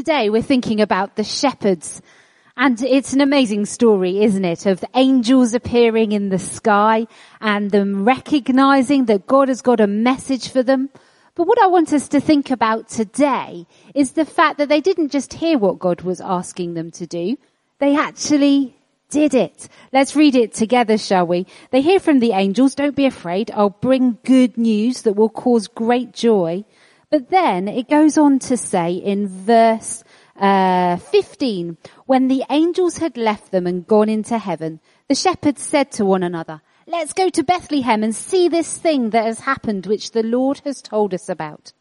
Today we're thinking about the shepherds. And it's an amazing story, isn't it? Of angels appearing in the sky and them recognizing that God has got a message for them. But what I want us to think about today is the fact that they didn't just hear what God was asking them to do. They actually did it. Let's read it together, shall we? They hear from the angels, don't be afraid, I'll bring good news that will cause great joy. But then it goes on to say in verse uh, 15, when the angels had left them and gone into heaven, the shepherds said to one another, let's go to Bethlehem and see this thing that has happened which the Lord has told us about.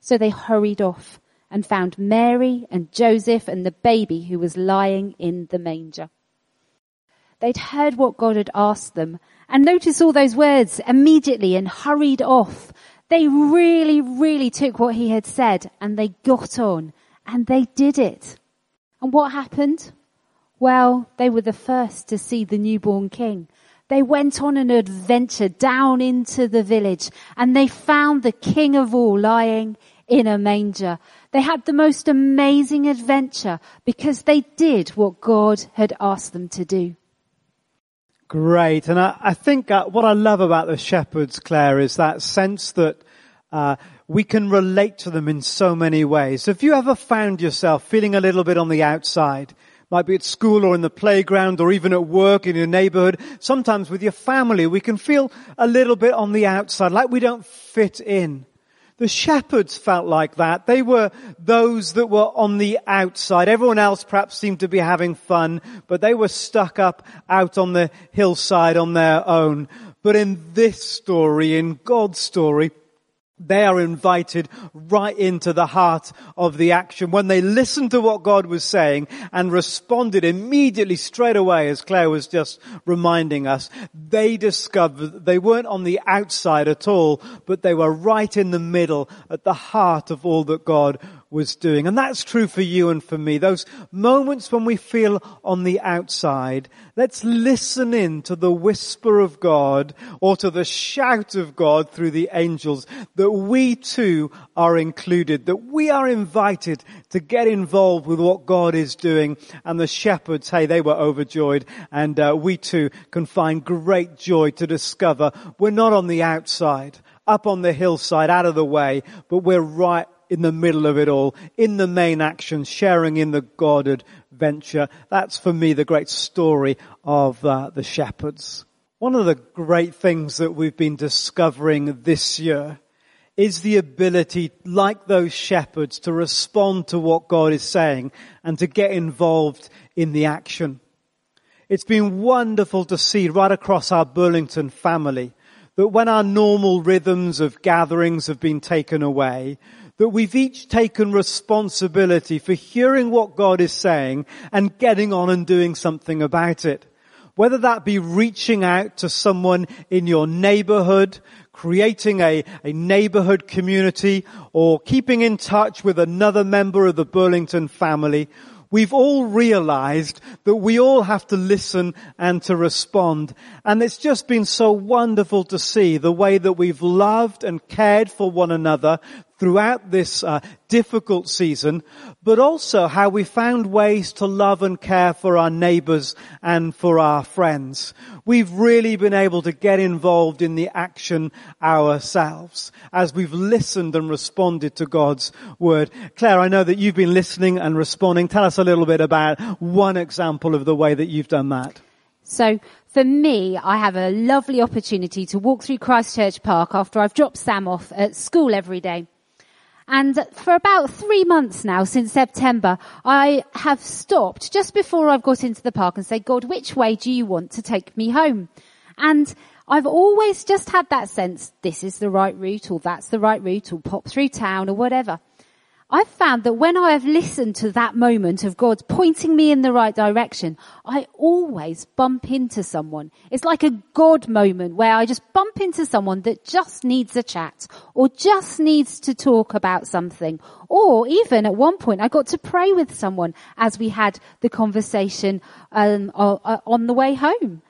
So they hurried off and found Mary and Joseph and the baby who was lying in the manger. They'd heard what God had asked them and notice all those words immediately and hurried off they really, really took what he had said and they got on and they did it. And what happened? Well, they were the first to see the newborn king. They went on an adventure down into the village and they found the king of all lying in a manger. They had the most amazing adventure because they did what God had asked them to do. Great. And I, I think uh, what I love about the shepherds, Claire, is that sense that uh, we can relate to them in so many ways. Have you ever found yourself feeling a little bit on the outside? Might be at school or in the playground or even at work in your neighborhood. Sometimes with your family, we can feel a little bit on the outside, like we don't fit in. The shepherds felt like that. They were those that were on the outside. Everyone else perhaps seemed to be having fun, but they were stuck up out on the hillside on their own. But in this story, in God's story, they are invited right into the heart of the action. When they listened to what God was saying and responded immediately straight away, as Claire was just reminding us, they discovered they weren't on the outside at all, but they were right in the middle at the heart of all that God was doing. And that's true for you and for me. Those moments when we feel on the outside, let's listen in to the whisper of God or to the shout of God through the angels that we too are included, that we are invited to get involved with what God is doing. And the shepherds, hey, they were overjoyed and uh, we too can find great joy to discover we're not on the outside up on the hillside, out of the way, but we're right in the middle of it all, in the main action, sharing in the God adventure. That's for me the great story of uh, the shepherds. One of the great things that we've been discovering this year is the ability, like those shepherds, to respond to what God is saying and to get involved in the action. It's been wonderful to see right across our Burlington family that when our normal rhythms of gatherings have been taken away, that we've each taken responsibility for hearing what God is saying and getting on and doing something about it. Whether that be reaching out to someone in your neighborhood, creating a, a neighborhood community, or keeping in touch with another member of the Burlington family, we've all realized that we all have to listen and to respond. And it's just been so wonderful to see the way that we've loved and cared for one another throughout this uh, difficult season, but also how we found ways to love and care for our neighbors and for our friends. We've really been able to get involved in the action ourselves as we've listened and responded to God's word. Claire, I know that you've been listening and responding. Tell us a little bit about one example of the way that you've done that. So for me, I have a lovely opportunity to walk through Christchurch Park after I've dropped Sam off at school every day. And for about three months now, since September, I have stopped just before I've got into the park and said, God, which way do you want to take me home? And I've always just had that sense, this is the right route, or that's the right route, or pop through town, or whatever. I've found that when I have listened to that moment of God pointing me in the right direction, I always bump into someone. It's like a God moment where I just bump into someone that just needs a chat or just needs to talk about something. Or even at one point I got to pray with someone as we had the conversation um, on the way home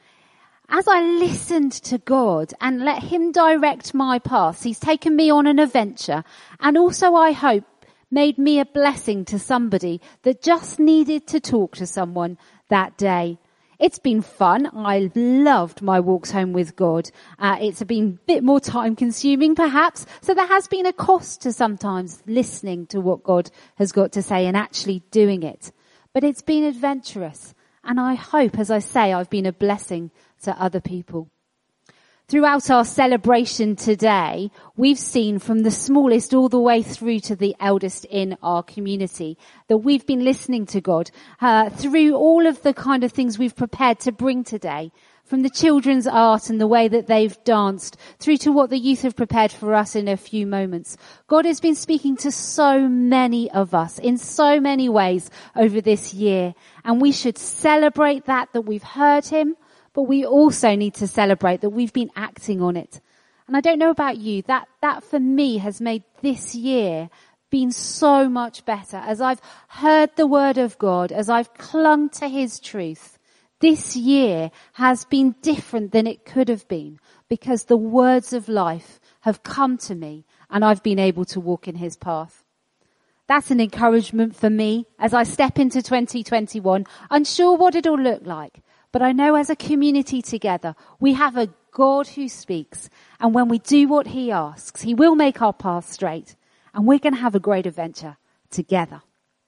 as I listened to God and let Him direct my path, He's taken me on an adventure and also I hope made me a blessing to somebody that just needed to talk to someone that day. It's been fun. I loved my walks home with God. Uh, it's been a bit more time consuming perhaps. So there has been a cost to sometimes listening to what God has got to say and actually doing it. But it's been adventurous. And I hope, as I say, I've been a blessing to other people. Throughout our celebration today, we've seen from the smallest all the way through to the eldest in our community that we've been listening to God uh, through all of the kind of things we've prepared to bring today. From the children's art and the way that they've danced through to what the youth have prepared for us in a few moments. God has been speaking to so many of us in so many ways over this year and we should celebrate that, that we've heard Him, but we also need to celebrate that we've been acting on it. And I don't know about you, that, that for me has made this year been so much better as I've heard the word of God, as I've clung to his truth. This year has been different than it could have been because the words of life have come to me and I've been able to walk in his path. That's an encouragement for me as I step into 2021, unsure what it'll look like. But I know as a community together, we have a God who speaks. And when we do what he asks, he will make our path straight. And we're going to have a great adventure together.